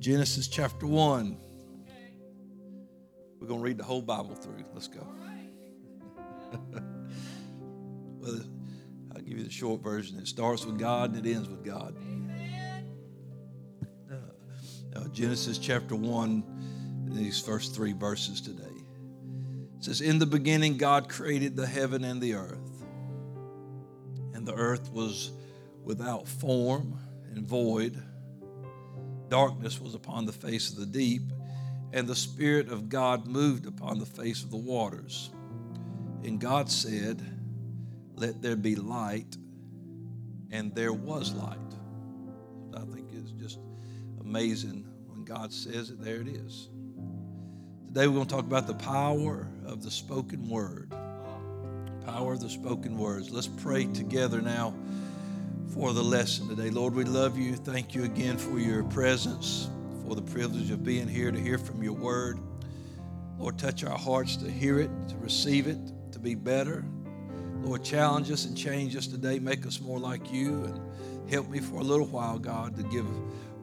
Genesis chapter 1. We're going to read the whole Bible through. Let's go. well, I'll give you the short version. It starts with God and it ends with God. Uh, uh, Genesis chapter 1, these first three verses today. It says, In the beginning, God created the heaven and the earth. And the earth was without form and void. Darkness was upon the face of the deep, and the Spirit of God moved upon the face of the waters. And God said, Let there be light, and there was light. I think it's just amazing when God says it, there it is. Today we're going to talk about the power of the spoken word. Power of the spoken words. Let's pray together now for the lesson today. Lord, we love you. Thank you again for your presence, for the privilege of being here to hear from your word. Lord, touch our hearts to hear it, to receive it, to be better. Lord, challenge us and change us today. Make us more like you and help me for a little while, God, to give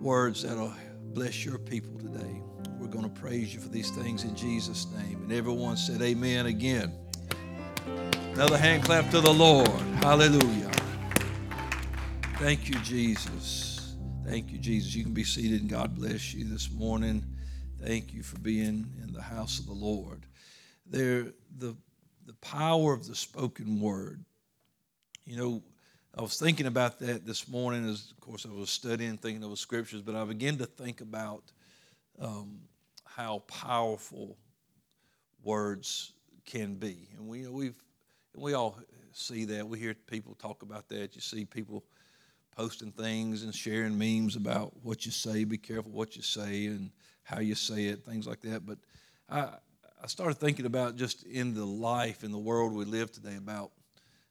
words that'll bless your people today. We're going to praise you for these things in Jesus' name. And everyone said, Amen again. Another hand clap to the Lord. Hallelujah. Thank you, Jesus. Thank you, Jesus. You can be seated God bless you this morning. Thank you for being in the house of the Lord. There, the, the power of the spoken word. You know, I was thinking about that this morning as, of course, I was studying, thinking of the scriptures, but I began to think about um, how powerful words can be. And we, we've, we all see that. We hear people talk about that. You see people posting things and sharing memes about what you say. Be careful what you say and how you say it, things like that. But I, I started thinking about just in the life, in the world we live today, about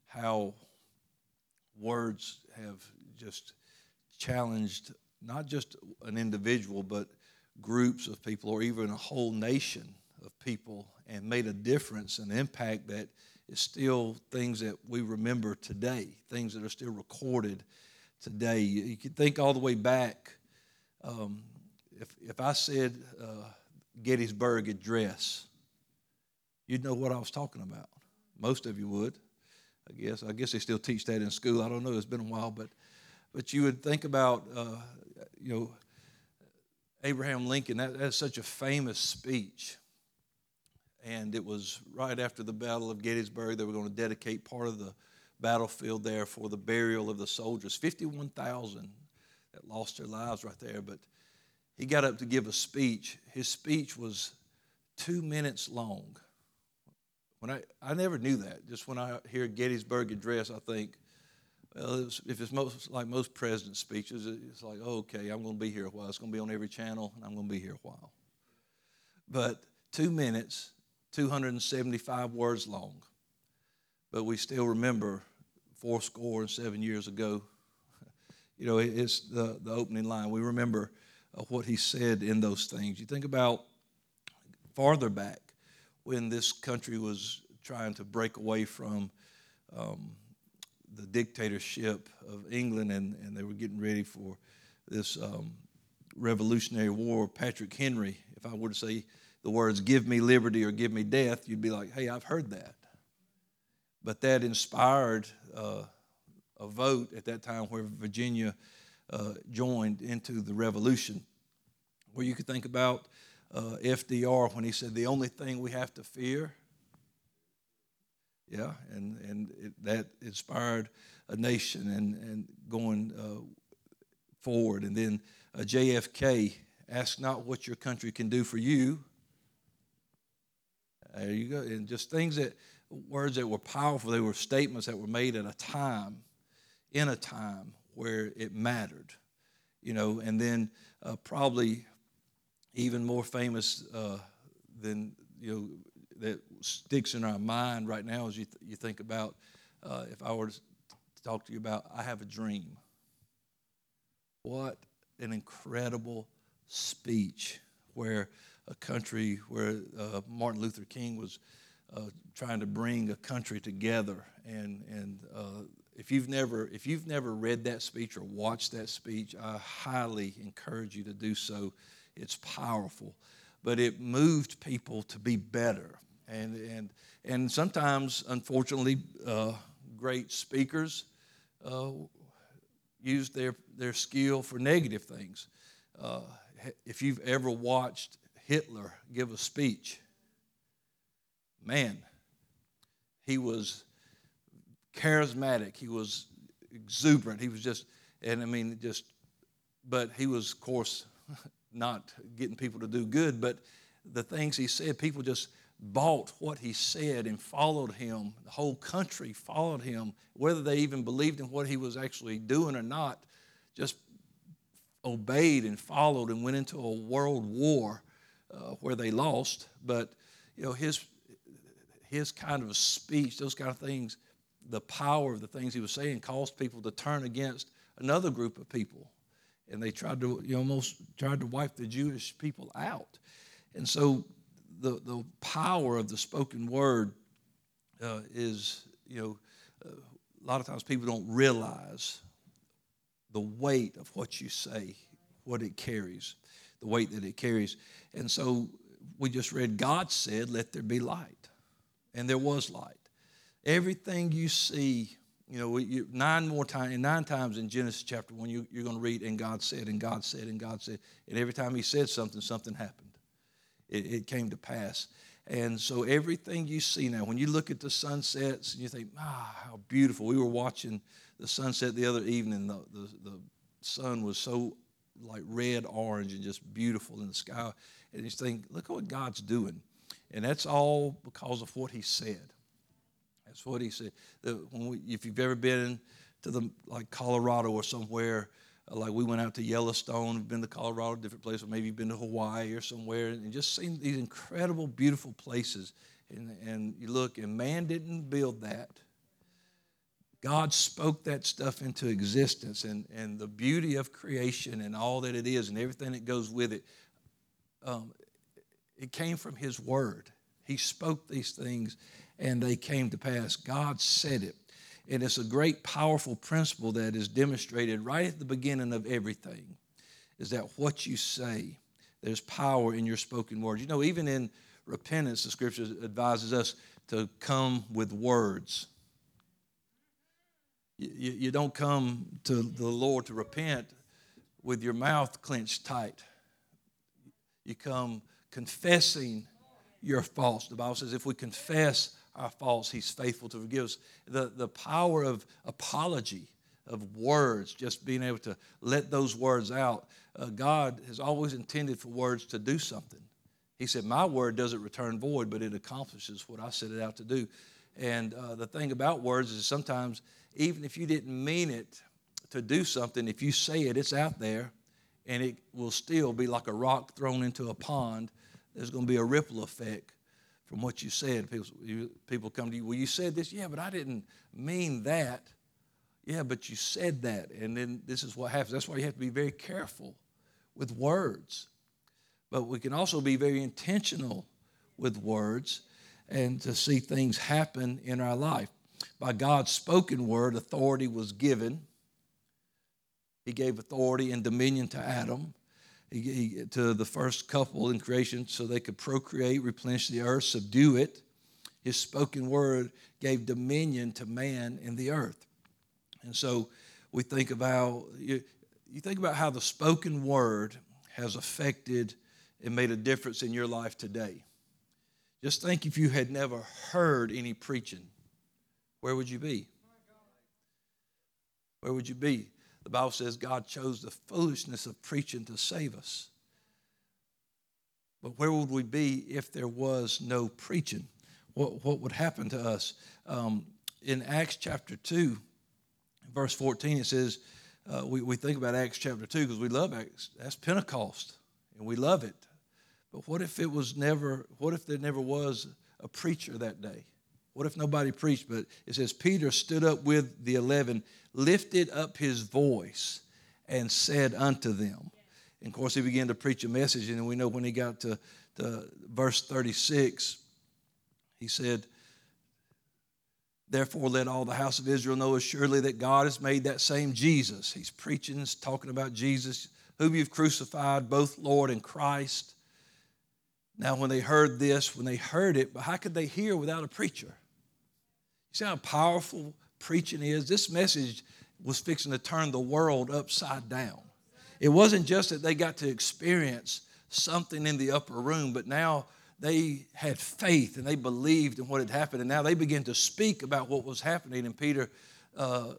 how words have just challenged not just an individual, but groups of people or even a whole nation of people and made a difference, an impact that is still things that we remember today, things that are still recorded today. You can think all the way back. Um, if, if I said uh, Gettysburg Address, you'd know what I was talking about. Most of you would, I guess. I guess they still teach that in school. I don't know. It's been a while, but but you would think about uh, you know Abraham Lincoln. That, that's such a famous speech. And it was right after the Battle of Gettysburg. They were going to dedicate part of the battlefield there for the burial of the soldiers. 51,000 that lost their lives right there. But he got up to give a speech. His speech was two minutes long. When I, I never knew that. Just when I hear Gettysburg Address, I think, well, it's, if it's most like most president's speeches, it's like, oh, okay, I'm going to be here a while. It's going to be on every channel, and I'm going to be here a while. But two minutes, 275 words long but we still remember four score and seven years ago. You know, it's the, the opening line. We remember uh, what he said in those things. You think about farther back when this country was trying to break away from um, the dictatorship of England and, and they were getting ready for this um, Revolutionary War. Patrick Henry, if I were to say the words, give me liberty or give me death, you'd be like, hey, I've heard that. But that inspired uh, a vote at that time where Virginia uh, joined into the revolution. Where you could think about uh, FDR when he said, The only thing we have to fear. Yeah, and, and it, that inspired a nation and, and going uh, forward. And then uh, JFK, ask not what your country can do for you. There you go. And just things that words that were powerful. They were statements that were made at a time, in a time where it mattered, you know. And then uh, probably even more famous uh, than you know that sticks in our mind right now as you th- you think about uh, if I were to talk to you about I have a dream. What an incredible speech where a country where uh, Martin Luther King was uh, trying to bring a country together, and and uh, if you've never if you've never read that speech or watched that speech, I highly encourage you to do so. It's powerful, but it moved people to be better, and and and sometimes, unfortunately, uh, great speakers uh, use their their skill for negative things. Uh, if you've ever watched Hitler give a speech, man, he was charismatic. He was exuberant. He was just, and I mean, just, but he was, of course, not getting people to do good. But the things he said, people just bought what he said and followed him. The whole country followed him, whether they even believed in what he was actually doing or not, just obeyed and followed and went into a world war uh, where they lost. But, you know, his, his kind of speech, those kind of things, the power of the things he was saying caused people to turn against another group of people. And they tried to, you know, almost tried to wipe the Jewish people out. And so the, the power of the spoken word uh, is, you know, uh, a lot of times people don't realize the weight of what you say, what it carries, the weight that it carries. And so we just read, God said, Let there be light. And there was light. Everything you see, you know, you, nine more times, nine times in Genesis chapter one, you, you're going to read, and God said, and God said, and God said. And every time He said something, something happened. It, it came to pass. And so everything you see now, when you look at the sunsets and you think, ah, how beautiful. We were watching the sunset the other evening. The, the, the sun was so like red orange and just beautiful in the sky. And you think, look at what God's doing. And that's all because of what He said. That's what He said. We, if you've ever been to the like Colorado or somewhere, uh, like we went out to Yellowstone, been to Colorado, different places, maybe you've been to Hawaii or somewhere, and just seen these incredible, beautiful places. And, and you look, and man didn't build that. God spoke that stuff into existence and, and the beauty of creation and all that it is and everything that goes with it. Um, it came from His Word. He spoke these things and they came to pass. God said it. And it's a great, powerful principle that is demonstrated right at the beginning of everything is that what you say, there's power in your spoken words. You know, even in repentance, the scripture advises us to come with words. You, you don't come to the Lord to repent with your mouth clenched tight. You come confessing your faults. The Bible says if we confess our faults, He's faithful to forgive us. The, the power of apology, of words, just being able to let those words out. Uh, God has always intended for words to do something. He said, My word doesn't return void, but it accomplishes what I set it out to do. And uh, the thing about words is sometimes, even if you didn't mean it to do something, if you say it, it's out there and it will still be like a rock thrown into a pond. There's going to be a ripple effect from what you said. People, you, people come to you, well, you said this. Yeah, but I didn't mean that. Yeah, but you said that. And then this is what happens. That's why you have to be very careful with words. But we can also be very intentional with words and to see things happen in our life. By God's spoken word, authority was given. He gave authority and dominion to Adam he, he, to the first couple in creation so they could procreate, replenish the earth, subdue it. His spoken word gave dominion to man in the earth. And so we think about you, you think about how the spoken word has affected and made a difference in your life today. Just think if you had never heard any preaching, where would you be? Where would you be? The Bible says God chose the foolishness of preaching to save us. But where would we be if there was no preaching? What, what would happen to us? Um, in Acts chapter 2, verse 14, it says, uh, we, we think about Acts chapter 2 because we love Acts. That's Pentecost, and we love it. But what if it was never, what if there never was a preacher that day? What if nobody preached? But it says, Peter stood up with the eleven, lifted up his voice, and said unto them. And of course, he began to preach a message. And we know when he got to, to verse 36, he said, Therefore, let all the house of Israel know assuredly that God has made that same Jesus. He's preaching, talking about Jesus, whom you've crucified, both Lord and Christ. Now, when they heard this, when they heard it, but how could they hear without a preacher? See how powerful preaching is? This message was fixing to turn the world upside down. It wasn't just that they got to experience something in the upper room, but now they had faith and they believed in what had happened. And now they began to speak about what was happening. And Peter, uh,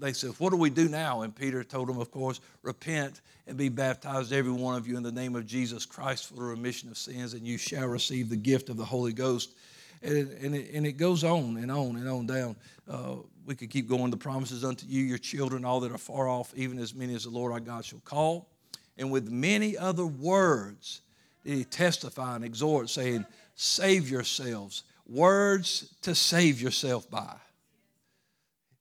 they said, What do we do now? And Peter told them, of course, repent and be baptized, every one of you, in the name of Jesus Christ for the remission of sins, and you shall receive the gift of the Holy Ghost. And, and, it, and it goes on and on and on down. Uh, we could keep going. The promises unto you, your children, all that are far off, even as many as the Lord our God shall call. And with many other words, did he testify and exhort, saying, Save yourselves. Words to save yourself by.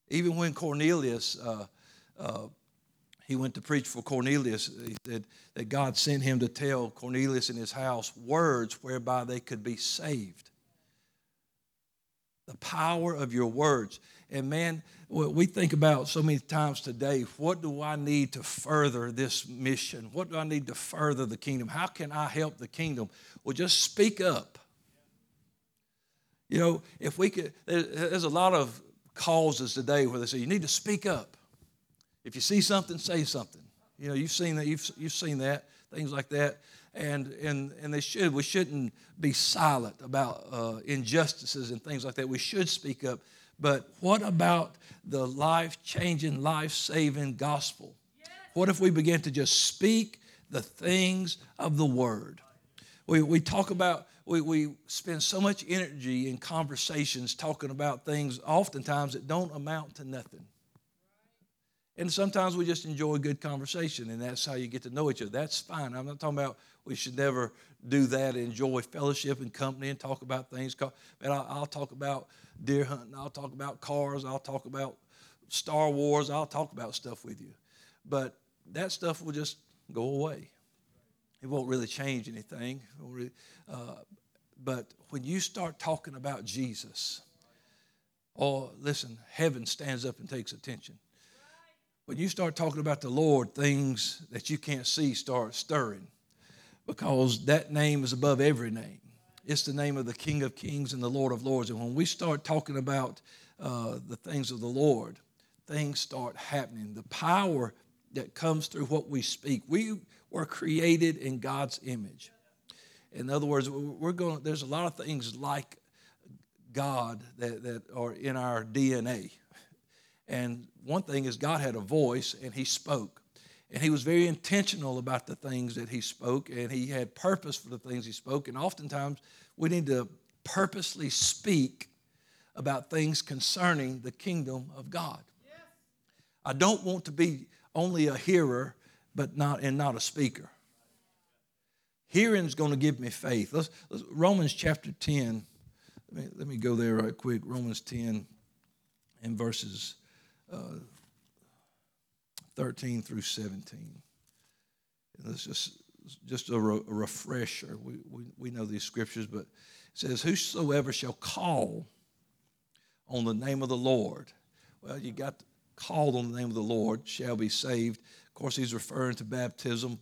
Even when Cornelius, uh, uh, he went to preach for Cornelius, he said that God sent him to tell Cornelius in his house words whereby they could be saved. The power of your words. And man, we think about so many times today what do I need to further this mission? What do I need to further the kingdom? How can I help the kingdom? Well, just speak up. You know, if we could, there's a lot of causes today where they say you need to speak up. If you see something, say something. You know, you've seen that, you've, you've seen that, things like that. And, and, and they should. We shouldn't be silent about uh, injustices and things like that. We should speak up. But what about the life changing, life saving gospel? What if we begin to just speak the things of the word? We, we talk about, we, we spend so much energy in conversations talking about things oftentimes that don't amount to nothing. And sometimes we just enjoy good conversation, and that's how you get to know each other. That's fine. I'm not talking about we should never do that, enjoy fellowship and company and talk about things. I'll, I'll talk about deer hunting. I'll talk about cars. I'll talk about Star Wars. I'll talk about stuff with you. But that stuff will just go away. It won't really change anything. Uh, but when you start talking about Jesus, oh, listen, heaven stands up and takes attention. When you start talking about the Lord, things that you can't see start stirring because that name is above every name. It's the name of the King of Kings and the Lord of Lords. And when we start talking about uh, the things of the Lord, things start happening. The power that comes through what we speak. We were created in God's image. In other words, we're going. There's a lot of things like God that, that are in our DNA. And one thing is God had a voice and He spoke. And he was very intentional about the things that he spoke, and he had purpose for the things he spoke. And oftentimes, we need to purposely speak about things concerning the kingdom of God. I don't want to be only a hearer, but not and not a speaker. Hearing's going to give me faith. Let's, let's, Romans chapter 10. Let me, let me go there right quick. Romans 10 and verses uh, 13 through 17. And this is just a, re- a refresher. We, we, we know these scriptures, but it says, Whosoever shall call on the name of the Lord. Well, you got called on the name of the Lord shall be saved. Of course, he's referring to baptism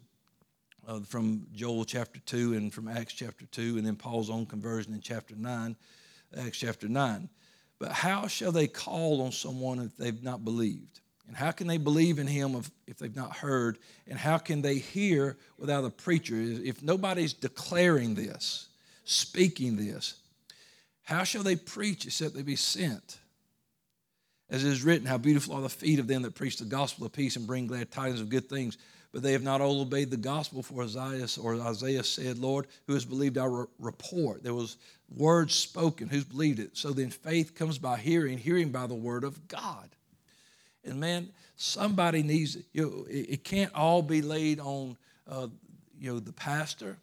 uh, from Joel chapter 2 and from Acts chapter 2, and then Paul's own conversion in chapter 9, Acts chapter 9. But how shall they call on someone if they've not believed? And how can they believe in him if, if they've not heard? And how can they hear without a preacher? If nobody's declaring this, speaking this, how shall they preach except they be sent? As it is written, how beautiful are the feet of them that preach the gospel of peace and bring glad tidings of good things. But they have not all obeyed the gospel, for Esaias or Isaiah said, Lord, who has believed our report? There was words spoken, who's believed it? So then faith comes by hearing, hearing by the word of God. And man, somebody needs it. You know, it, it can't all be laid on uh, you know the pastor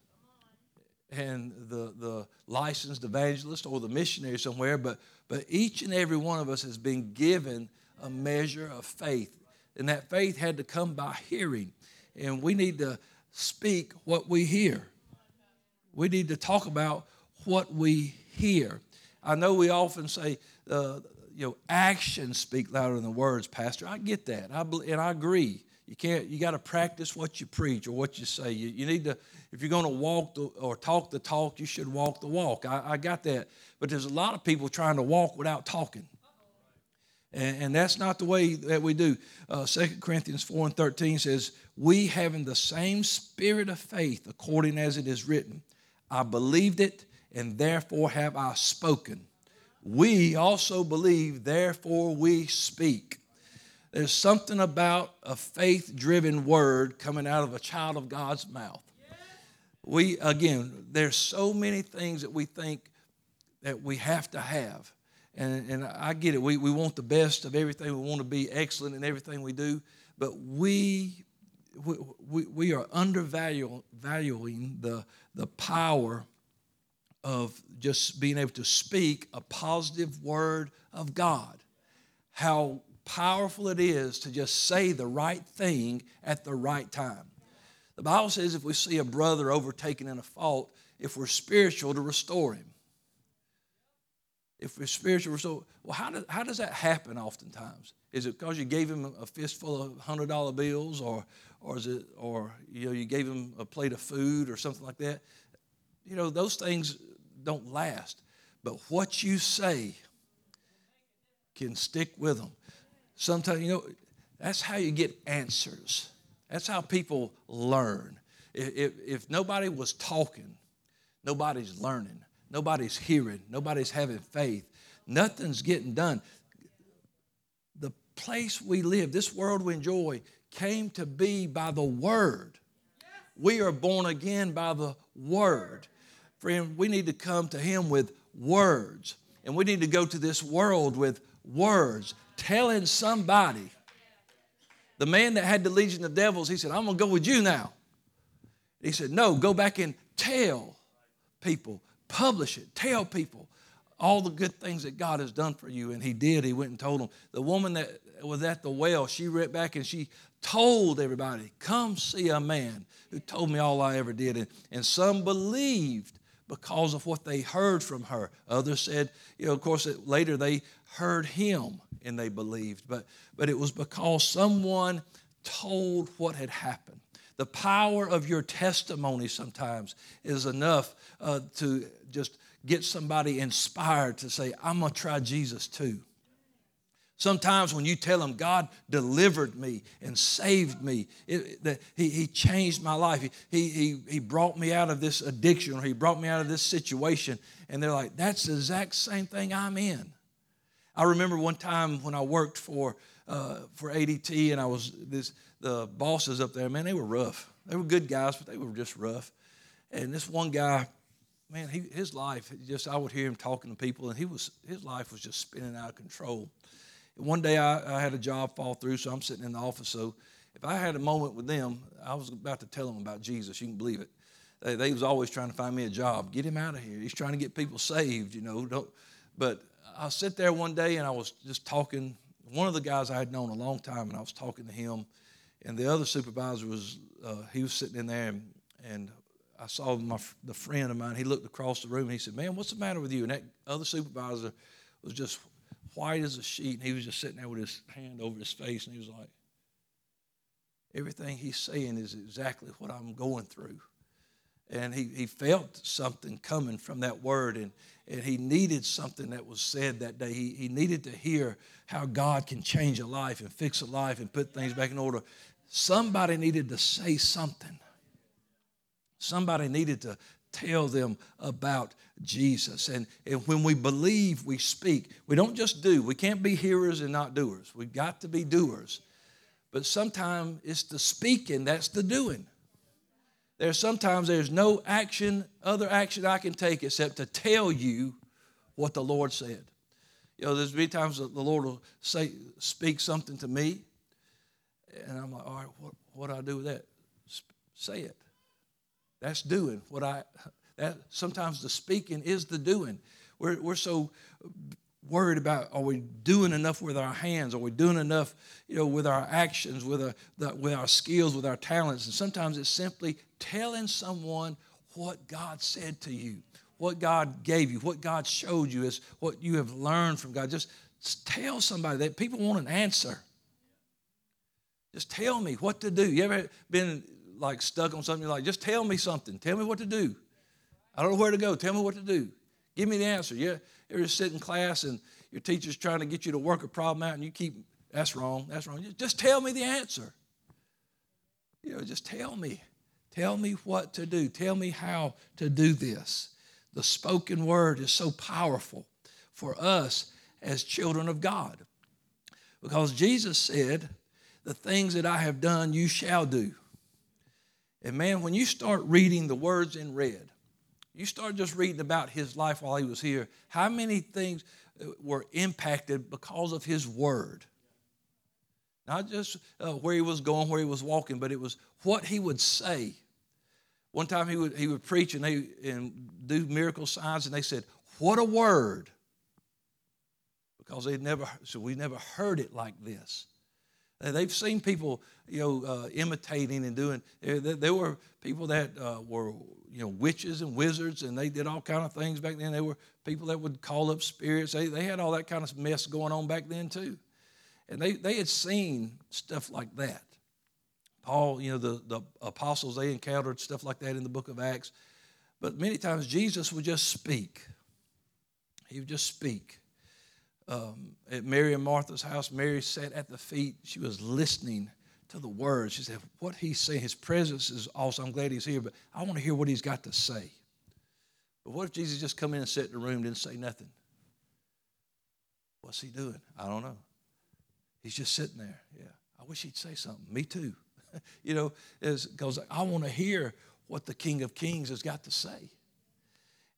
and the the licensed evangelist or the missionary somewhere, but but each and every one of us has been given a measure of faith, and that faith had to come by hearing, and we need to speak what we hear. We need to talk about what we hear. I know we often say uh, you know, actions speak louder than words, Pastor. I get that, I, and I agree. You can't. You got to practice what you preach or what you say. You, you need to. If you're going to walk the, or talk the talk, you should walk the walk. I, I got that. But there's a lot of people trying to walk without talking. And, and that's not the way that we do. Uh, 2 Corinthians 4 and 13 says, We having the same spirit of faith, according as it is written, I believed it, and therefore have I spoken. We also believe, therefore we speak. There's something about a faith driven word coming out of a child of God's mouth. We, again, there's so many things that we think that we have to have. And, and I get it. We, we want the best of everything. We want to be excellent in everything we do. But we, we, we are undervaluing the, the power of just being able to speak a positive word of God. How powerful it is to just say the right thing at the right time. The Bible says if we see a brother overtaken in a fault, if we're spiritual, to restore him. If we're spiritual, restore. Well, how does, how does that happen oftentimes? Is it because you gave him a fistful of hundred dollar bills, or or is it or you know you gave him a plate of food or something like that? You know those things don't last, but what you say can stick with them. Sometimes, you know, that's how you get answers. That's how people learn. If, if nobody was talking, nobody's learning, nobody's hearing, nobody's having faith, nothing's getting done. The place we live, this world we enjoy, came to be by the Word. We are born again by the Word. Friend, we need to come to Him with words. And we need to go to this world with words telling somebody. The man that had the legion of devils, he said, I'm going to go with you now. He said, No, go back and tell people, publish it, tell people all the good things that God has done for you. And he did. He went and told them. The woman that was at the well, she went back and she told everybody, Come see a man who told me all I ever did. And, and some believed because of what they heard from her. Others said, you know, of course, later they heard him and they believed. But, but it was because someone told what had happened. The power of your testimony sometimes is enough uh, to just get somebody inspired to say, I'm going to try Jesus too. Sometimes when you tell them, God delivered me and saved me, it, he, he changed my life. He, he, he brought me out of this addiction or he brought me out of this situation. And they're like, that's the exact same thing I'm in. I remember one time when I worked for uh, for ADT and I was this the bosses up there, man, they were rough. They were good guys, but they were just rough. And this one guy, man, he, his life just I would hear him talking to people, and he was his life was just spinning out of control. One day I, I had a job fall through, so I'm sitting in the office. So if I had a moment with them, I was about to tell them about Jesus. You can believe it. They, they was always trying to find me a job. Get him out of here. He's trying to get people saved, you know. Don't, but I sit there one day and I was just talking. One of the guys I had known a long time, and I was talking to him, and the other supervisor was uh, he was sitting in there, and, and I saw my the friend of mine. He looked across the room and he said, "Man, what's the matter with you?" And that other supervisor was just white as a sheet, and he was just sitting there with his hand over his face, and he was like, "Everything he's saying is exactly what I'm going through." And he, he felt something coming from that word, and and he needed something that was said that day. He, he needed to hear how God can change a life and fix a life and put things back in order. Somebody needed to say something. Somebody needed to tell them about Jesus. And, and when we believe, we speak. We don't just do. We can't be hearers and not doers. We've got to be doers. But sometimes it's the speaking that's the doing. There's sometimes there's no action, other action I can take except to tell you what the Lord said. You know, there's many times the Lord will say, speak something to me, and I'm like, all right, what, what do I do with that? Say it. That's doing what I. That sometimes the speaking is the doing. We're we're so worried about are we doing enough with our hands? Are we doing enough, you know, with our actions, with our, the, with our skills, with our talents? And sometimes it's simply telling someone what God said to you, what God gave you, what God showed you is what you have learned from God. Just Just tell somebody that people want an answer. Just tell me what to do. You ever been like stuck on something? You're like, just tell me something. Tell me what to do. I don't know where to go. Tell me what to do. Give me the answer. Yeah, you're just sitting in class and your teacher's trying to get you to work a problem out and you keep, that's wrong, that's wrong. Just tell me the answer. You know, just tell me. Tell me what to do. Tell me how to do this. The spoken word is so powerful for us as children of God. Because Jesus said, The things that I have done, you shall do. And man, when you start reading the words in red, you start just reading about his life while he was here, how many things uh, were impacted because of his word? Not just uh, where he was going, where he was walking, but it was what he would say. One time he would, he would preach and, they, and do miracle signs, and they said, What a word! Because they never, so we never heard it like this. They've seen people, you know, uh, imitating and doing. There were people that uh, were, you know, witches and wizards, and they did all kind of things back then. They were people that would call up spirits. They, they had all that kind of mess going on back then too, and they they had seen stuff like that. Paul, you know, the, the apostles, they encountered stuff like that in the book of Acts. But many times Jesus would just speak. He would just speak. Um, at Mary and Martha's house, Mary sat at the feet. She was listening to the words. She said, What he's saying, his presence is awesome. I'm glad he's here, but I want to hear what he's got to say. But what if Jesus just come in and sat in the room, didn't say nothing? What's he doing? I don't know. He's just sitting there. Yeah. I wish he'd say something. Me too. you know, because I want to hear what the King of Kings has got to say.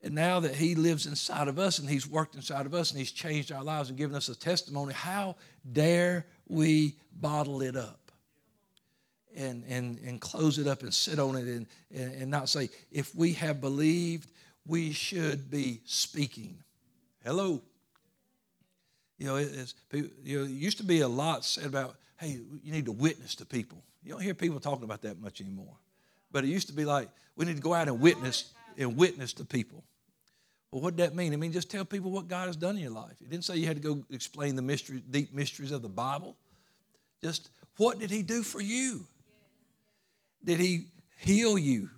And now that He lives inside of us and He's worked inside of us and He's changed our lives and given us a testimony, how dare we bottle it up? And, and, and close it up and sit on it and, and, and not say, if we have believed, we should be speaking. Hello. You know, it's, you know, it used to be a lot said about, hey, you need to witness to people. You don't hear people talking about that much anymore. But it used to be like, we need to go out and witness and witness to people. Well, what did that mean? I mean, just tell people what God has done in your life. It didn't say you had to go explain the mystery, deep mysteries of the Bible. Just what did He do for you? Did He heal you?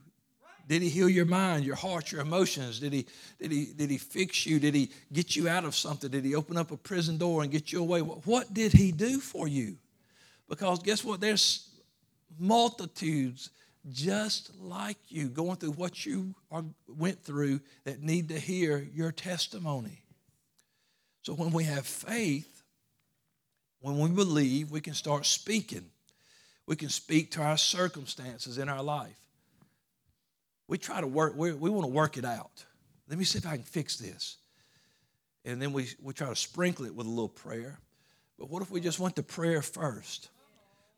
Did He heal your mind, your heart, your emotions? Did He did He did He fix you? Did He get you out of something? Did He open up a prison door and get you away? What did He do for you? Because guess what? There's multitudes just like you going through what you are, went through that need to hear your testimony. So when we have faith, when we believe, we can start speaking. We can speak to our circumstances in our life. We try to work, we, we want to work it out. Let me see if I can fix this. And then we, we try to sprinkle it with a little prayer. But what if we just went to prayer first?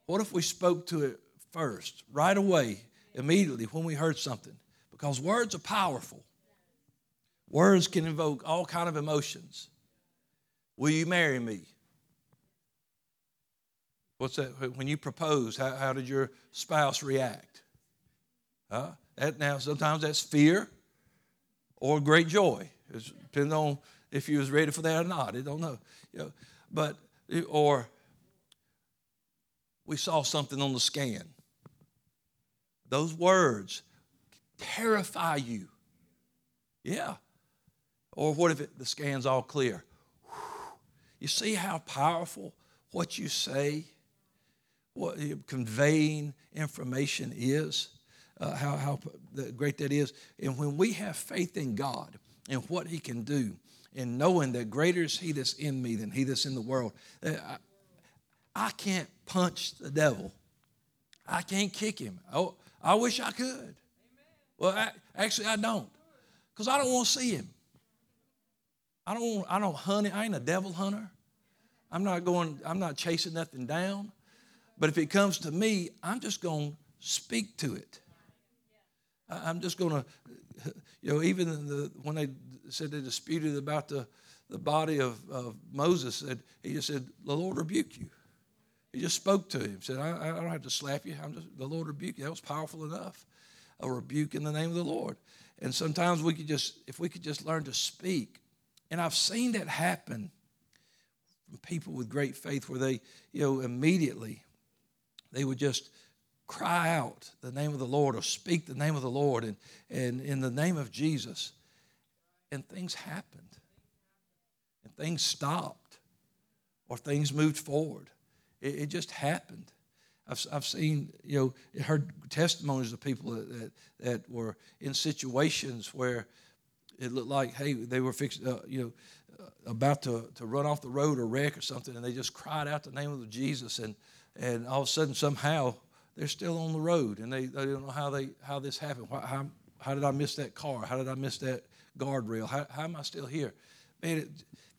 What if we spoke to it first, right away, immediately when we heard something? Because words are powerful. Words can invoke all kind of emotions. Will you marry me? What's that? When you propose, how, how did your spouse react? Huh? That now sometimes that's fear or great joy. It depends on if you was ready for that or not. I don't know. You know, but or we saw something on the scan. Those words terrify you. Yeah. Or what if it, the scan's all clear? You see how powerful what you say, what conveying information is, uh, how, how great that is. And when we have faith in God and what He can do, and knowing that greater is He that's in me than He that's in the world, uh, I, I can't punch the devil. I can't kick him. Oh, I wish I could. Well, I, actually, I don't, because I don't want to see him. I don't. I don't hunt. I ain't a devil hunter. I'm not going. I'm not chasing nothing down. But if it comes to me, I'm just going to speak to it. I'm just going to, you know, even the, when they said they disputed about the, the body of, of Moses, said he just said, "The Lord rebuke you." He just spoke to him. Said, I, I don't have to slap you. I'm just, the Lord rebuke you. That was powerful enough. A rebuke in the name of the Lord. And sometimes we could just, if we could just learn to speak. And I've seen that happen from people with great faith where they, you know, immediately they would just cry out the name of the Lord or speak the name of the Lord and, and in the name of Jesus. And things happened. And things stopped or things moved forward. It, it just happened. I've, I've seen, you know, heard testimonies of people that, that, were in situations where it looked like, hey, they were fixed, uh, you know, uh, about to, to run off the road or wreck or something, and they just cried out the name of Jesus, and, and all of a sudden, somehow, they're still on the road, and they, they don't know how, they, how this happened. How, how, how did I miss that car? How did I miss that guardrail? How, how am I still here? Man, it,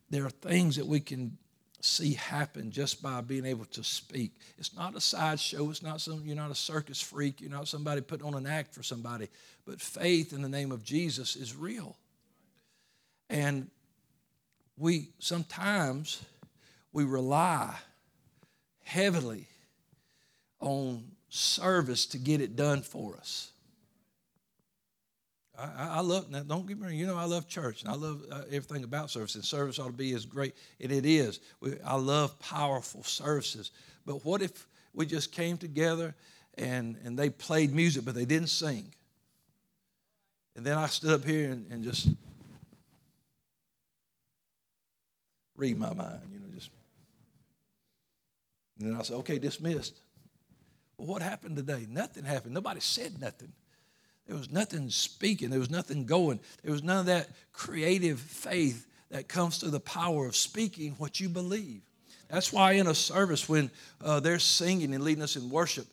there are things that we can see happen just by being able to speak. It's not a sideshow. It's not some, you're not a circus freak. You're not somebody putting on an act for somebody. But faith in the name of Jesus is real. And we sometimes we rely heavily on service to get it done for us. I, I love now. Don't get me wrong. You know I love church and I love uh, everything about service. And service ought to be as great, and it is. We, I love powerful services. But what if we just came together and and they played music, but they didn't sing? And then I stood up here and, and just read my mind, you know, just. And then I said, okay, dismissed. Well, what happened today? Nothing happened. Nobody said nothing. There was nothing speaking, there was nothing going. There was none of that creative faith that comes through the power of speaking what you believe. That's why in a service, when uh, they're singing and leading us in worship,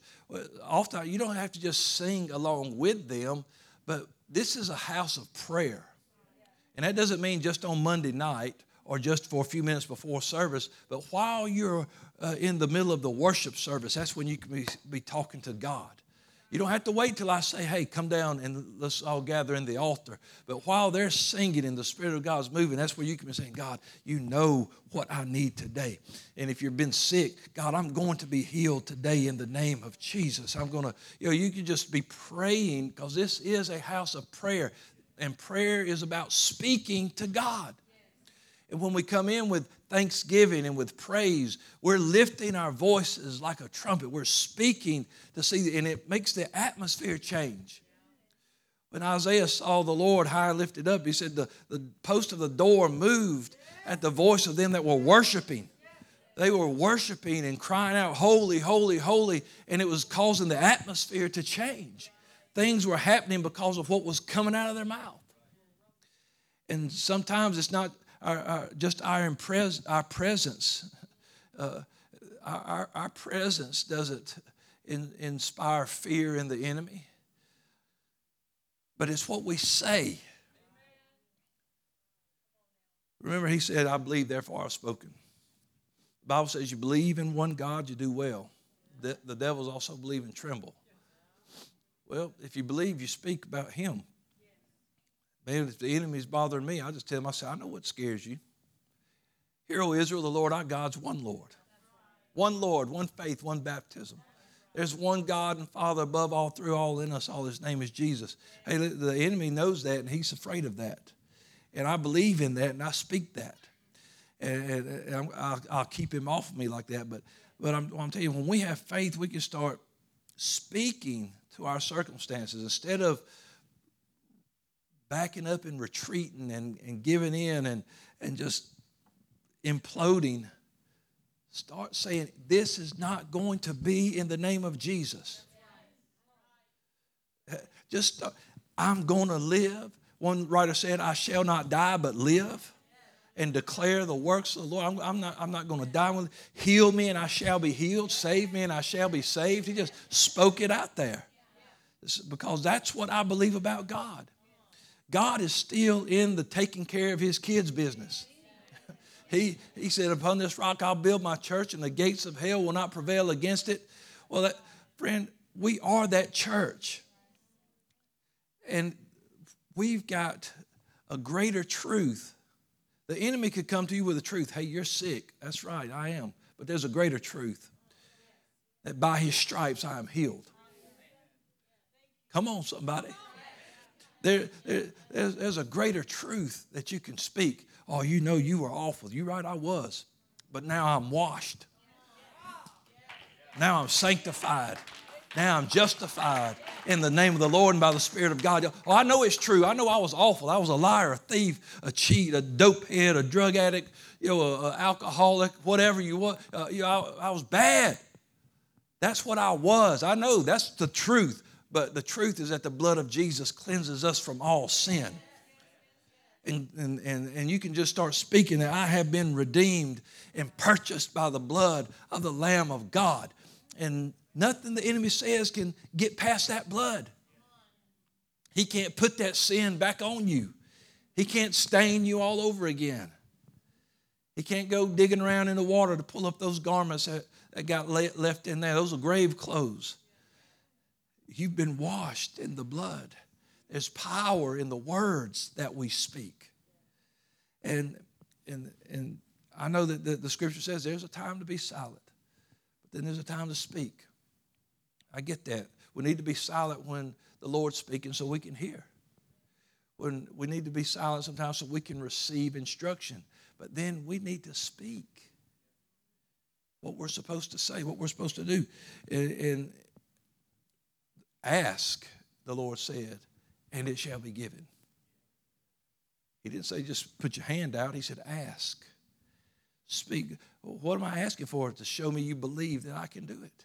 often you don't have to just sing along with them, but this is a house of prayer. And that doesn't mean just on Monday night or just for a few minutes before service, but while you're uh, in the middle of the worship service, that's when you can be, be talking to God. You don't have to wait till I say, hey, come down and let's all gather in the altar. But while they're singing and the Spirit of God's moving, that's where you can be saying, God, you know what I need today. And if you've been sick, God, I'm going to be healed today in the name of Jesus. I'm going to, you know, you can just be praying because this is a house of prayer. And prayer is about speaking to God. And when we come in with thanksgiving and with praise, we're lifting our voices like a trumpet. We're speaking to see, and it makes the atmosphere change. When Isaiah saw the Lord high lifted up, he said, the, the post of the door moved at the voice of them that were worshiping. They were worshiping and crying out, Holy, holy, holy, and it was causing the atmosphere to change. Things were happening because of what was coming out of their mouth. And sometimes it's not our, our, just our, impres- our presence. Uh, our, our, presence doesn't in, inspire fear in the enemy, but it's what we say. Remember, he said, I believe, therefore I've spoken. The Bible says you believe in one God, you do well. The, the devils also believe and tremble. Well, if you believe, you speak about him. Man, if the enemy's bothering me, I just tell him, I say, I know what scares you. Hear, O Israel, the Lord our God's one Lord. One Lord, one faith, one baptism. There's one God and Father above all, through all, in us all. His name is Jesus. Hey, the enemy knows that and he's afraid of that. And I believe in that and I speak that. And, and I'll, I'll, keep him off of me like that. But, but I'm, I'm telling you, when we have faith, we can start speaking to our circumstances instead of backing up and retreating and, and giving in and, and just imploding, start saying, This is not going to be in the name of Jesus. Just, uh, I'm going to live. One writer said, I shall not die but live and declare the works of the Lord. I'm, I'm not, I'm not going to die. Heal me and I shall be healed. Save me and I shall be saved. He just spoke it out there because that's what I believe about God. God is still in the taking care of his kids' business. he, he said, Upon this rock I'll build my church, and the gates of hell will not prevail against it. Well, that, friend, we are that church. And we've got a greater truth. The enemy could come to you with a truth hey, you're sick. That's right, I am. But there's a greater truth that by his stripes I am healed. Come on, somebody. There, there there's, there's a greater truth that you can speak. Oh, you know you were awful. You're right, I was. but now I'm washed. Now I'm sanctified. Now I'm justified in the name of the Lord and by the Spirit of God. Oh, I know it's true. I know I was awful. I was a liar, a thief, a cheat, a dope head, a drug addict, you know, an alcoholic, whatever you want. Uh, you know, I, I was bad. That's what I was. I know that's the truth. But the truth is that the blood of Jesus cleanses us from all sin. And, and, and, and you can just start speaking that I have been redeemed and purchased by the blood of the Lamb of God. And Nothing the enemy says can get past that blood. He can't put that sin back on you. He can't stain you all over again. He can't go digging around in the water to pull up those garments that, that got left in there. Those are grave clothes. You've been washed in the blood. There's power in the words that we speak. And, and, and I know that the, the scripture says there's a time to be silent, but then there's a time to speak. I get that. We need to be silent when the Lord's speaking so we can hear. When we need to be silent sometimes so we can receive instruction. But then we need to speak what we're supposed to say, what we're supposed to do. And, and ask, the Lord said, and it shall be given. He didn't say just put your hand out, he said ask. Speak. What am I asking for? To show me you believe that I can do it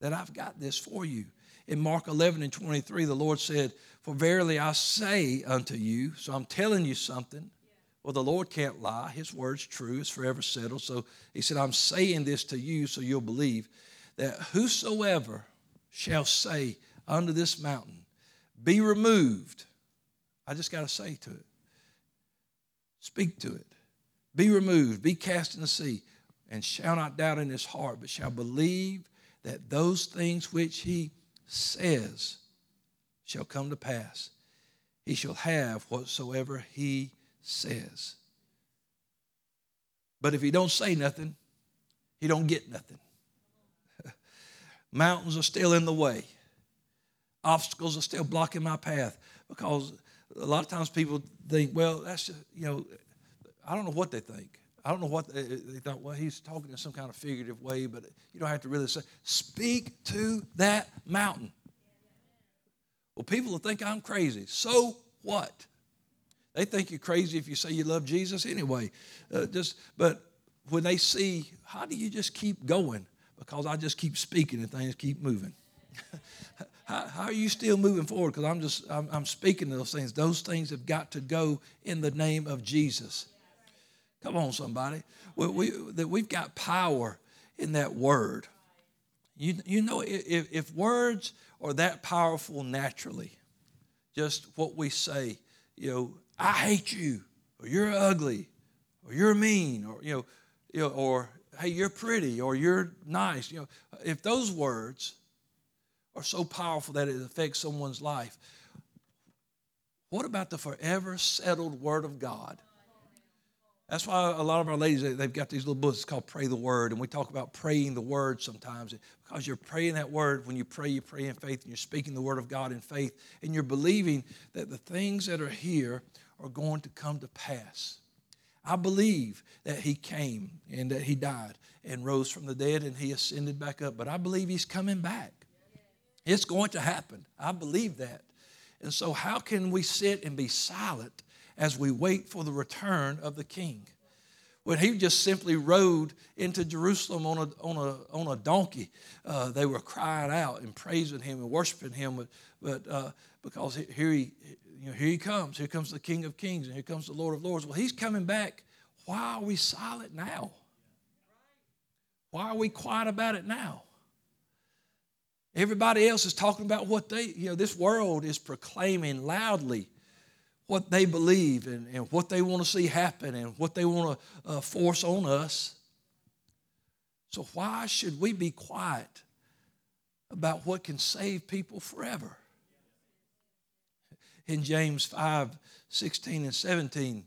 that I've got this for you. In Mark 11 and 23, the Lord said, For verily I say unto you, so I'm telling you something. Well, the Lord can't lie. His word's true, it's forever settled. So he said, I'm saying this to you so you'll believe that whosoever shall say unto this mountain, Be removed. I just got to say to it, speak to it. Be removed, be cast in the sea, and shall not doubt in his heart, but shall believe that those things which he says shall come to pass. He shall have whatsoever he says. But if he don't say nothing, he don't get nothing. Mountains are still in the way. Obstacles are still blocking my path because a lot of times people think, well, that's just, you know, I don't know what they think. I don't know what they, they thought, well, he's talking in some kind of figurative way, but you don't have to really say, speak to that mountain. Well, people will think I'm crazy. So what? They think you're crazy if you say you love Jesus anyway. Uh, just, but when they see, how do you just keep going? Because I just keep speaking and things keep moving. how, how, are you still moving forward? Because I'm just, I'm, I'm speaking those things. Those things have got to go in the name of Jesus. Come on, somebody. We, we, that we've got power in that word. You, you know, if, if words are that powerful naturally, just what we say, you know, I hate you, or you're ugly, or you're mean, or, you know, you know or hey, you're pretty, or you're nice, you know, if those words are so powerful that it affects someone's life, what about the forever settled word of God? That's why a lot of our ladies, they've got these little books called Pray the Word, and we talk about praying the Word sometimes because you're praying that Word. When you pray, you pray in faith, and you're speaking the Word of God in faith, and you're believing that the things that are here are going to come to pass. I believe that He came and that He died and rose from the dead and He ascended back up, but I believe He's coming back. It's going to happen. I believe that. And so, how can we sit and be silent as we wait for the return of the king. When he just simply rode into Jerusalem on a, on a, on a donkey, uh, they were crying out and praising him and worshiping him. But, but uh, because here he, you know, here he comes. Here comes the King of Kings and here comes the Lord of Lords. Well, he's coming back. Why are we silent now? Why are we quiet about it now? Everybody else is talking about what they, you know, this world is proclaiming loudly what they believe and, and what they want to see happen and what they want to uh, force on us. So, why should we be quiet about what can save people forever? In James 5 16 and 17,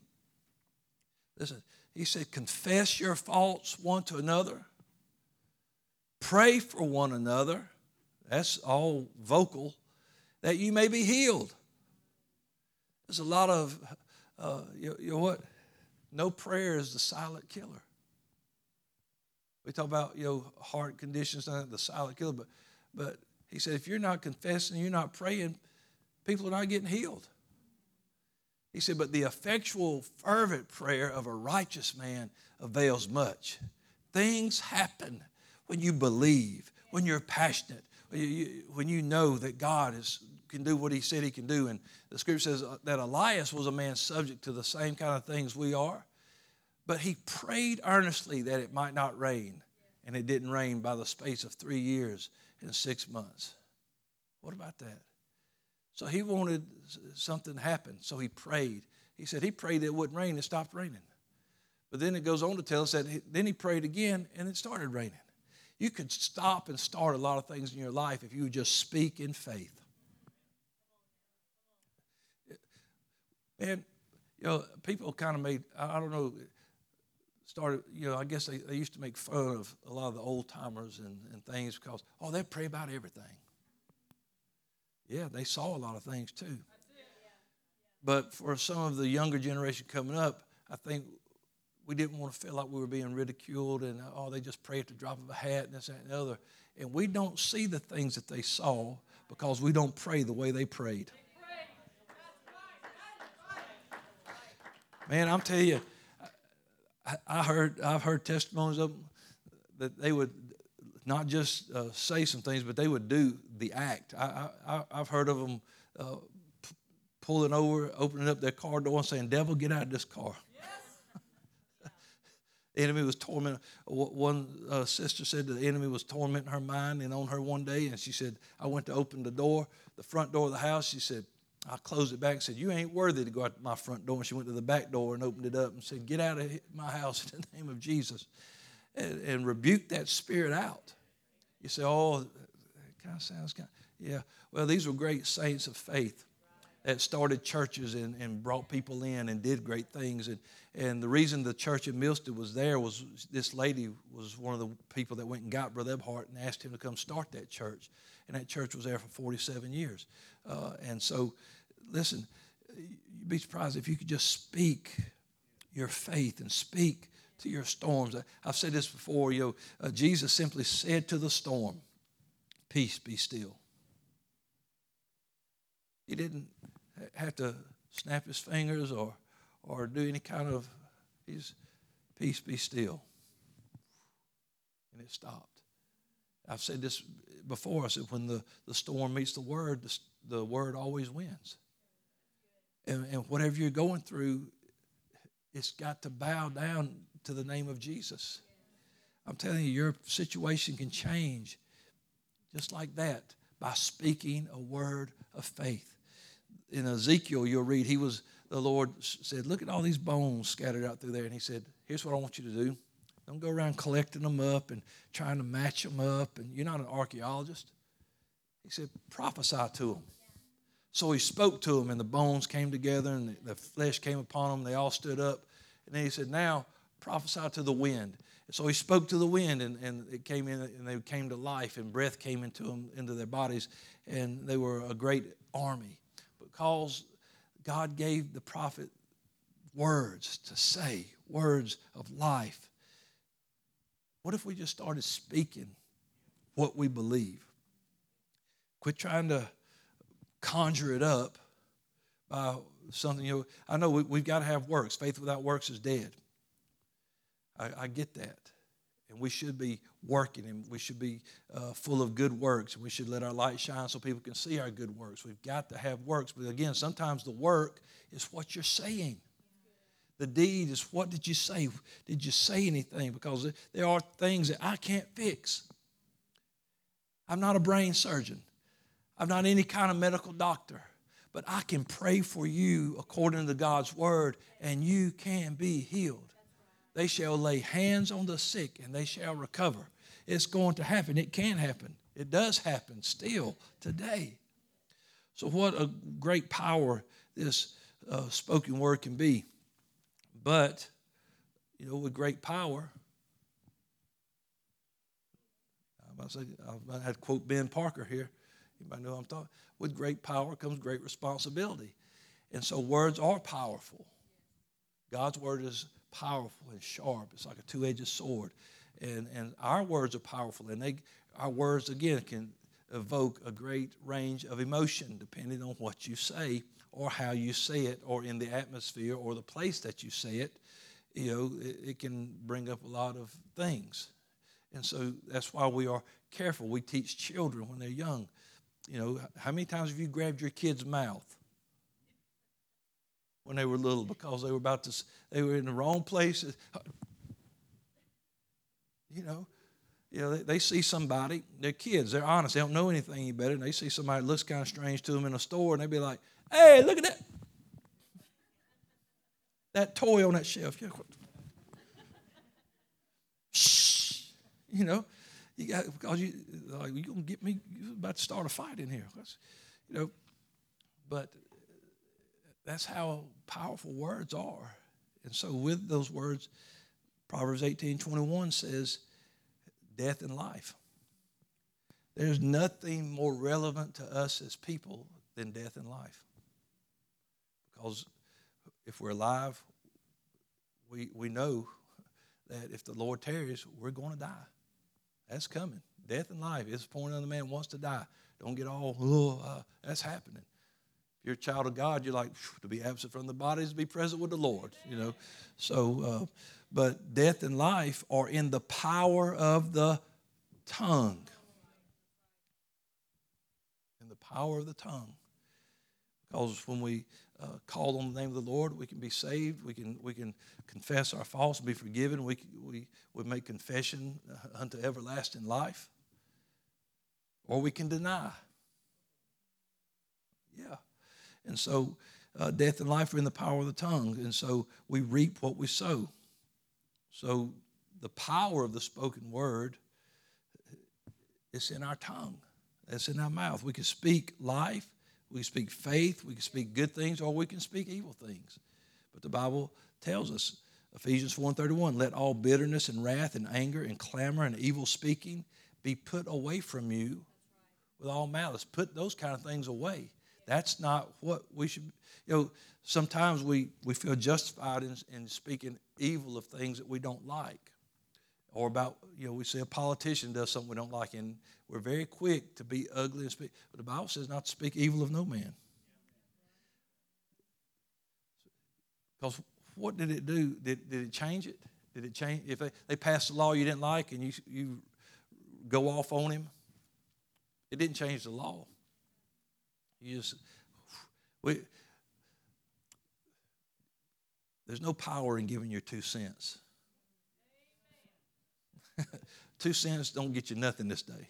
listen, he said, Confess your faults one to another, pray for one another. That's all vocal, that you may be healed. There's a lot of, uh, you, you know what? No prayer is the silent killer. We talk about you know heart conditions, the silent killer, but but he said if you're not confessing, you're not praying, people are not getting healed. He said, but the effectual, fervent prayer of a righteous man avails much. Things happen when you believe, when you're passionate, when you, when you know that God is, can do what He said He can do. And the scripture says uh, that Elias was a man subject to the same kind of things we are, but he prayed earnestly that it might not rain. And it didn't rain by the space of three years and six months. What about that? So he wanted something to happen. So he prayed. He said he prayed that it wouldn't rain. It stopped raining. But then it goes on to tell us that he, then he prayed again and it started raining. You could stop and start a lot of things in your life if you would just speak in faith. And, you know, people kind of made, I don't know, started, you know, I guess they, they used to make fun of a lot of the old timers and, and things because, oh, they pray about everything. Yeah, they saw a lot of things too. But for some of the younger generation coming up, I think we didn't want to feel like we were being ridiculed and, oh, they just pray at the drop of a hat and this, that, and the other. And we don't see the things that they saw because we don't pray the way they prayed. Man, I'm telling you, I heard I've heard testimonies of them that they would not just uh, say some things, but they would do the act. I, I, I've heard of them uh, p- pulling over, opening up their car door, and saying, "Devil, get out of this car." Yes. the enemy was tormenting. One uh, sister said the enemy was tormenting her mind and on her one day, and she said, "I went to open the door, the front door of the house." She said, I closed it back and said, You ain't worthy to go out my front door. And she went to the back door and opened it up and said, Get out of my house in the name of Jesus and, and rebuke that spirit out. You say, Oh, that kind of sounds kind of, yeah. Well, these were great saints of faith that started churches and, and brought people in and did great things. And, and the reason the church in Milstead was there was this lady was one of the people that went and got Brother Ebhart and asked him to come start that church. And that church was there for 47 years. Uh, and so, listen, you'd be surprised if you could just speak your faith and speak to your storms. I've said this before. You know, uh, Jesus simply said to the storm, "Peace, be still." He didn't have to snap his fingers or or do any kind of. He's peace, be still, and it stopped. I've said this before. I said when the, the storm meets the word, the, the word always wins. And, and whatever you're going through, it's got to bow down to the name of Jesus. I'm telling you, your situation can change just like that by speaking a word of faith. In Ezekiel, you'll read, he was, the Lord said, Look at all these bones scattered out through there. And he said, Here's what I want you to do. Don't go around collecting them up and trying to match them up. And you're not an archaeologist. He said, prophesy to them. So he spoke to them, and the bones came together, and the, flesh came upon them. They all stood up. And then he said, Now prophesy to the wind. So he spoke to the wind, and, and it came in, and they came to life, and breath came into them, into their bodies, and they were a great army. Because God gave the prophet words to say, words of life. What if we just started speaking what we believe? Quit trying to conjure it up by something. You know, I know we, have got to have works. Faith without works is dead. I, I get that. And we should be working and we should be uh, full of good works and we should let our light shine so people can see our good works. We've got to have works. But again, sometimes the work is what you're saying. The deed is what did you say? Did you say anything? Because there are things that I can't fix. I'm not a brain surgeon. I'm not any kind of medical doctor, but I can pray for you according to God's word, and you can be healed. They shall lay hands on the sick, and they shall recover. It's going to happen. It can happen. It does happen still today. So, what a great power this uh, spoken word can be. But, you know, with great power, about say, I had to quote Ben Parker here. Anybody know what I'm talking? With great power comes great responsibility. And so words are powerful. God's word is powerful and sharp. It's like a two-edged sword. And, and our words are powerful, and they, our words, again, can evoke a great range of emotion depending on what you say or how you say it or in the atmosphere or the place that you say it. You know, it, it can bring up a lot of things. And so that's why we are careful. We teach children when they're young. You know, how many times have you grabbed your kid's mouth when they were little because they were about to, they were in the wrong place? You know, you know, they, they, see somebody, they're kids, they're honest, they don't know anything any better, and they see somebody looks kind of strange to them in a store, and they'd be like, hey, look at that. That toy on that shelf. Shh. You know, you got because you like you gonna get me you about to start a fight in here. You know, but that's how powerful words are. And so with those words, Proverbs 18, 21 says, death and life. There's nothing more relevant to us as people than death and life. Because if we're alive, we, we know that if the Lord tarries, we're going to die. That's coming. Death and life is of the man wants to die. Don't get all, oh, uh, that's happening. If you're a child of God, you're like, to be absent from the body is to be present with the Lord, you know. So, uh, but death and life are in the power of the tongue. In the power of the tongue. Because when we uh, call on the name of the Lord, we can be saved. We can, we can confess our faults and be forgiven. We, we, we make confession uh, unto everlasting life. Or we can deny. Yeah. And so uh, death and life are in the power of the tongue. And so we reap what we sow. So the power of the spoken word is in our tongue. It's in our mouth. We can speak life we can speak faith, we can speak good things, or we can speak evil things. But the Bible tells us, Ephesians 4 and 31, let all bitterness and wrath and anger and clamor and evil speaking be put away from you with all malice. Put those kind of things away. That's not what we should, you know, sometimes we, we feel justified in, in speaking evil of things that we don't like or about, you know, we see a politician does something we don't like, and we're very quick to be ugly and speak. But the Bible says not to speak evil of no man. Because what did it do? Did, did it change it? Did it change? If they, they passed a law you didn't like and you, you go off on him, it didn't change the law. You just, we, there's no power in giving your two cents. Two cents don't get you nothing this day.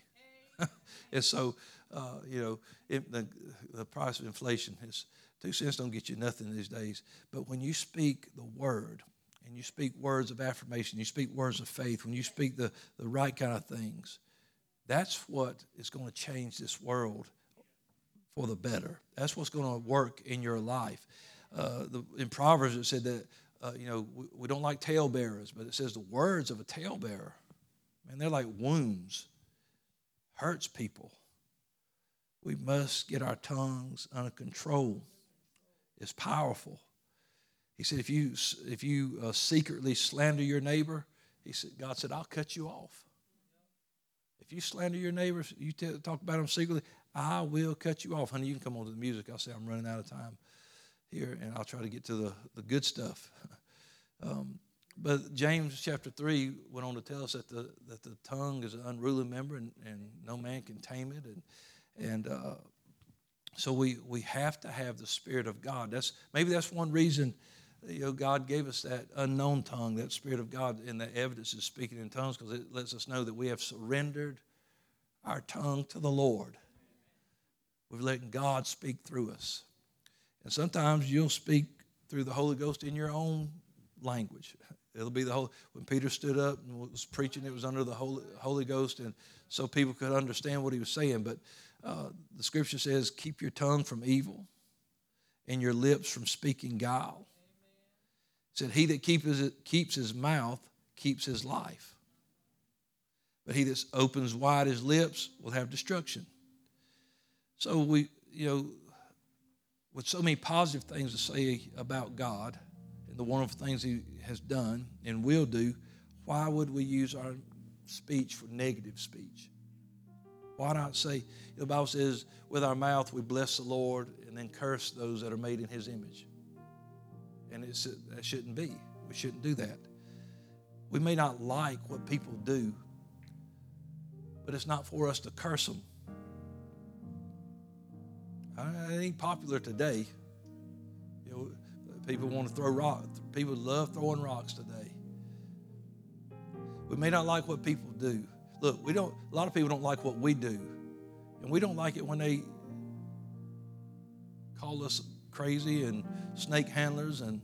and so, uh, you know, it, the, the price of inflation is two cents don't get you nothing these days. But when you speak the word, and you speak words of affirmation, you speak words of faith, when you speak the, the right kind of things, that's what is going to change this world for the better. That's what's going to work in your life. Uh, the, in Proverbs, it said that, uh, you know, we, we, don't like talebearers, but it says the words of a talebearer Man, they're like wounds, hurts people. We must get our tongues under control. It's powerful. He said, if you, if you uh, secretly slander your neighbor, he said, God said, I'll cut you off. If you slander your neighbors, you t- talk about them secretly, I will cut you off. Honey, you can come on to the music. I'll say I'm running out of time here, and I'll try to get to the, the good stuff. um, but James chapter 3 went on to tell us that the, that the tongue is an unruly member and, and no man can tame it. And, and uh, so we, we have to have the Spirit of God. That's, maybe that's one reason you know, God gave us that unknown tongue, that Spirit of God, and the evidence is speaking in tongues because it lets us know that we have surrendered our tongue to the Lord. We've let God speak through us. And sometimes you'll speak through the Holy Ghost in your own language. It'll be the whole. When Peter stood up and was preaching, it was under the Holy, Holy Ghost, and so people could understand what he was saying. But uh, the Scripture says, "Keep your tongue from evil, and your lips from speaking guile." It said, "He that keeps it, keeps his mouth keeps his life, but he that opens wide his lips will have destruction." So we, you know, with so many positive things to say about God and the wonderful things He has done and will do, why would we use our speech for negative speech? Why not say, the Bible says, with our mouth we bless the Lord and then curse those that are made in his image? And it's, that shouldn't be. We shouldn't do that. We may not like what people do, but it's not for us to curse them. It ain't popular today. You know, people want to throw rocks. People love throwing rocks today. We may not like what people do. Look, we don't. A lot of people don't like what we do, and we don't like it when they call us crazy and snake handlers and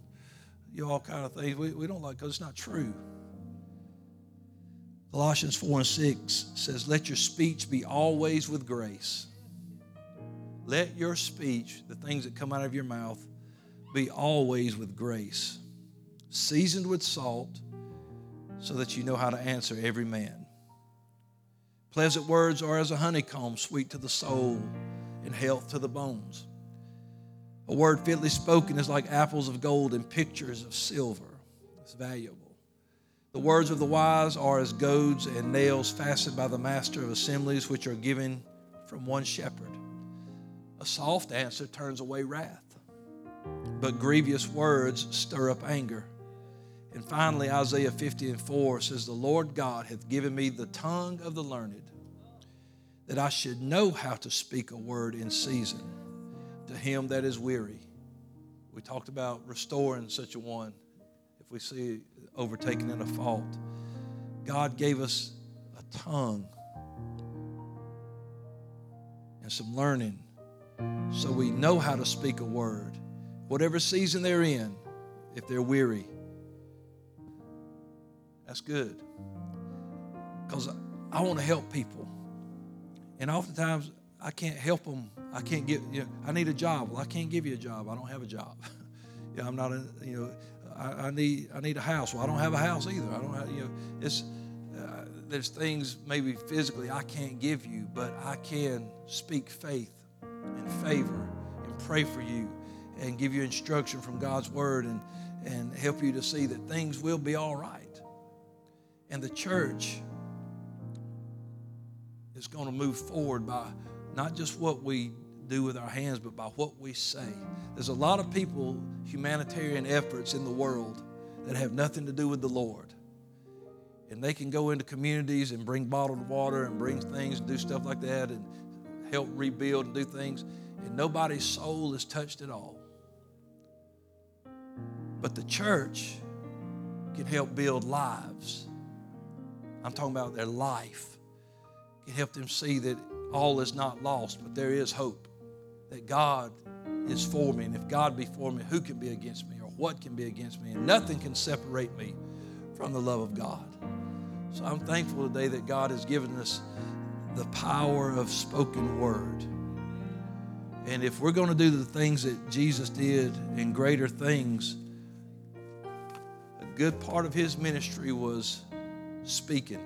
you know, all kind of things. We, we don't like because it's not true. Colossians 4 and 6 says, Let your speech be always with grace. Let your speech, the things that come out of your mouth, be always with grace, seasoned with salt, so that you know how to answer every man. Pleasant words are as a honeycomb, sweet to the soul and health to the bones. A word fitly spoken is like apples of gold and pictures of silver. It's valuable. The words of the wise are as goads and nails fastened by the master of assemblies, which are given from one shepherd. A soft answer turns away wrath, but grievous words stir up anger. And finally, Isaiah 50 and 4 says, The Lord God hath given me the tongue of the learned, that I should know how to speak a word in season to him that is weary. We talked about restoring such a one if we see overtaken in a fault. God gave us a tongue and some learning so we know how to speak a word. Whatever season they're in, if they're weary, that's good. Because I want to help people. And oftentimes, I can't help them. I can't get, you know, I need a job. Well, I can't give you a job. I don't have a job. yeah, I'm not, a, you know, I, I, need I need a house. Well, I don't have a house either. I don't have you know. It's uh, there's things maybe physically I can't give you, but I can speak faith and favor and pray for you and give you instruction from God's word and and help you to see that things will be all right. And the church is going to move forward by not just what we do with our hands, but by what we say. There's a lot of people, humanitarian efforts in the world that have nothing to do with the Lord. And they can go into communities and bring bottled water and bring things and do stuff like that and help rebuild and do things. And nobody's soul is touched at all. But the church can help build lives. I'm talking about their life. Can help them see that all is not lost, but there is hope that God is for me. And if God be for me, who can be against me or what can be against me? And nothing can separate me from the love of God. So I'm thankful today that God has given us the power of spoken word. And if we're going to do the things that Jesus did and greater things, good part of his ministry was speaking.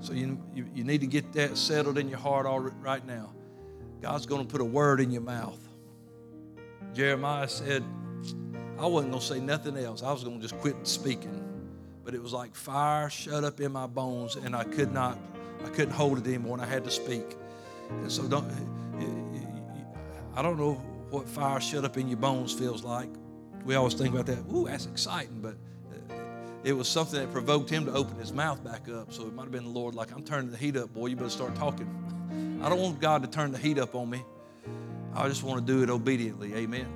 So you, you, you need to get that settled in your heart all right now. God's going to put a word in your mouth. Jeremiah said, I wasn't going to say nothing else. I was going to just quit speaking. But it was like fire shut up in my bones, and I could not, I couldn't hold it anymore, and I had to speak. And so don't, I don't know what fire shut up in your bones feels like. We always think about that. Ooh, that's exciting, but uh, it was something that provoked him to open his mouth back up. So it might have been the Lord, like, I'm turning the heat up, boy. You better start talking. I don't want God to turn the heat up on me. I just want to do it obediently. Amen.